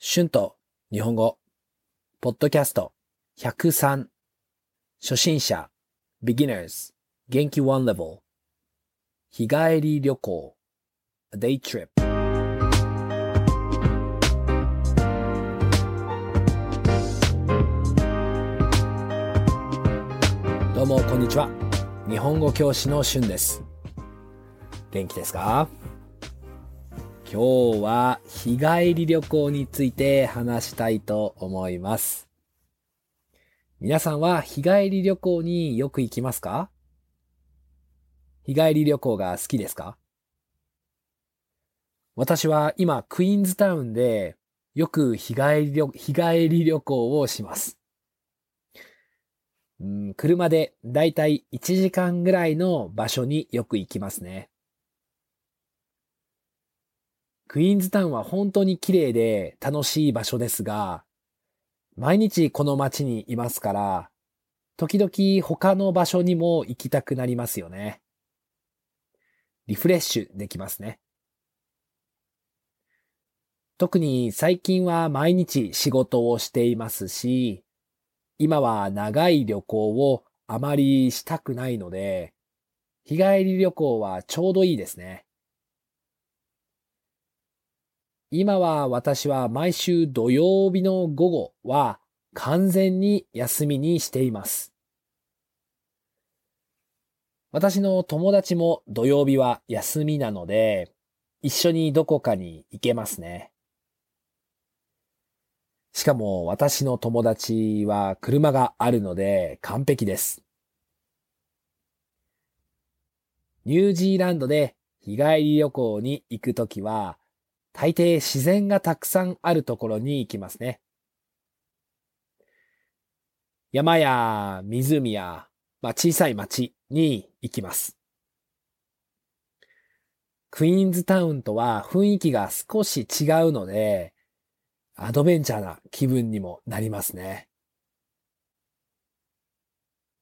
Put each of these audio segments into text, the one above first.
春と日本語、ポッドキャスト。103、初心者、beginners、元気。one level、日帰り旅行、a day trip。どうも、こんにちは。日本語教師の春です。元気ですか？今日は日帰り旅行について話したいと思います。皆さんは日帰り旅行によく行きますか？日帰り旅行が好きですか？私は今クイーンズタウンでよく日帰り旅日帰り旅行をします。うん、車でだいたい1時間ぐらいの場所によく行きますね。クイーンズタウンは本当に綺麗で楽しい場所ですが、毎日この街にいますから、時々他の場所にも行きたくなりますよね。リフレッシュできますね。特に最近は毎日仕事をしていますし、今は長い旅行をあまりしたくないので、日帰り旅行はちょうどいいですね。今は私は毎週土曜日の午後は完全に休みにしています。私の友達も土曜日は休みなので、一緒にどこかに行けますね。しかも私の友達は車があるので完璧です。ニュージーランドで日帰り旅行に行くときは、大抵自然がたくさんあるところに行きますね。山や湖や、まあ、小さい町に行きます。クイーンズタウンとは雰囲気が少し違うので、アドベンチャーな気分にもなりますね。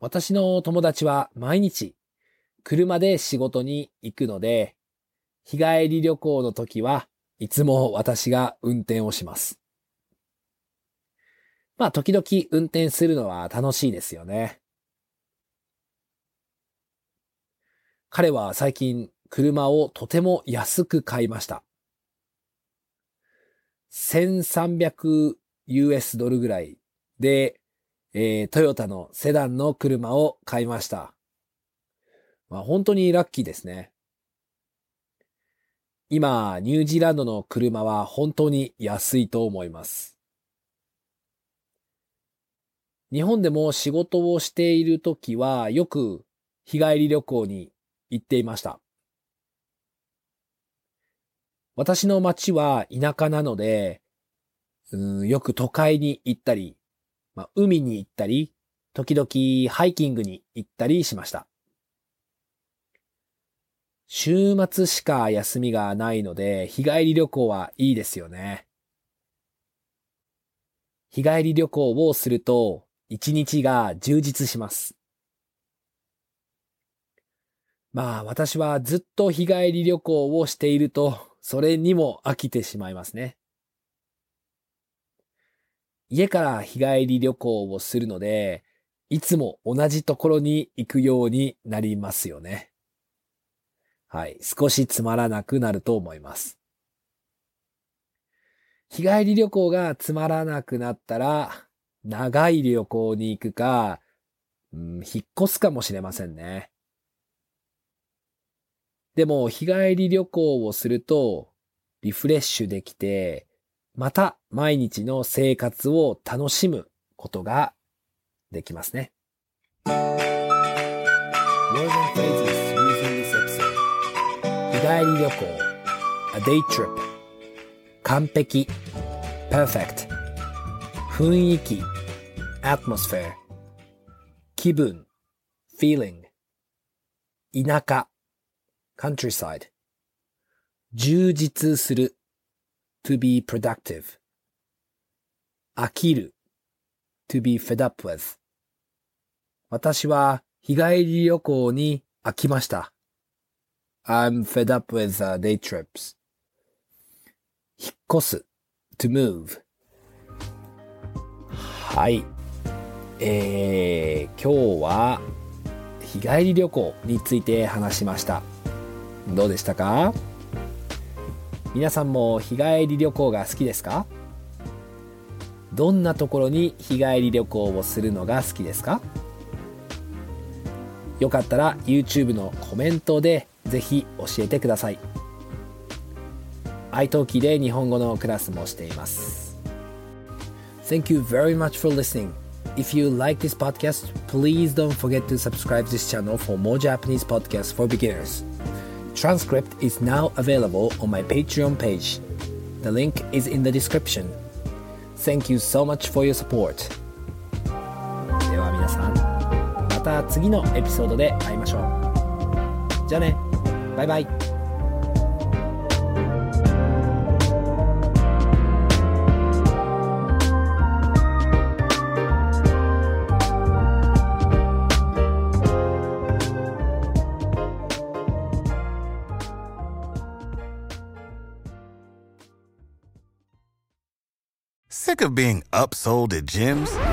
私の友達は毎日車で仕事に行くので、日帰り旅行の時はいつも私が運転をします。まあ時々運転するのは楽しいですよね。彼は最近車をとても安く買いました。1300 US ドルぐらいで、えー、トヨタのセダンの車を買いました。まあ本当にラッキーですね。今、ニュージーランドの車は本当に安いと思います。日本でも仕事をしているときはよく日帰り旅行に行っていました。私の町は田舎なので、うん、よく都会に行ったり、まあ、海に行ったり、時々ハイキングに行ったりしました。週末しか休みがないので、日帰り旅行はいいですよね。日帰り旅行をすると、一日が充実します。まあ私はずっと日帰り旅行をしていると、それにも飽きてしまいますね。家から日帰り旅行をするので、いつも同じところに行くようになりますよね。はい。少しつまらなくなると思います。日帰り旅行がつまらなくなったら、長い旅行に行くか、うん、引っ越すかもしれませんね。でも、日帰り旅行をすると、リフレッシュできて、また毎日の生活を楽しむことができますね。日帰り旅行 a day trip 完璧 perfect 雰囲気 atmosphere 気分 feeling 田舎 countryside 充実する to be productive 飽きる to be fed up with 私は日帰り旅行に飽きました。I'm fed up with、uh, day trips. 引っ越す。to move. はい。えー、今日は日帰り旅行について話しました。どうでしたか？皆さんも日帰り旅行が好きですか？どんなところに日帰り旅行をするのが好きですか？よかったら YouTube のコメントでぜひ教えてください iTalki で日本語のクラスもしています Thank you very much for listening If you like this podcast, please don't forget to subscribe this channel for more Japanese podcasts for beginners. Transcript is now available on my Patreon page. The link is in the description. Thank you so much for your support. では皆さん、また次のエピソードで会いましょう。じゃあね、バイバイ。Sick of being upsold at gyms?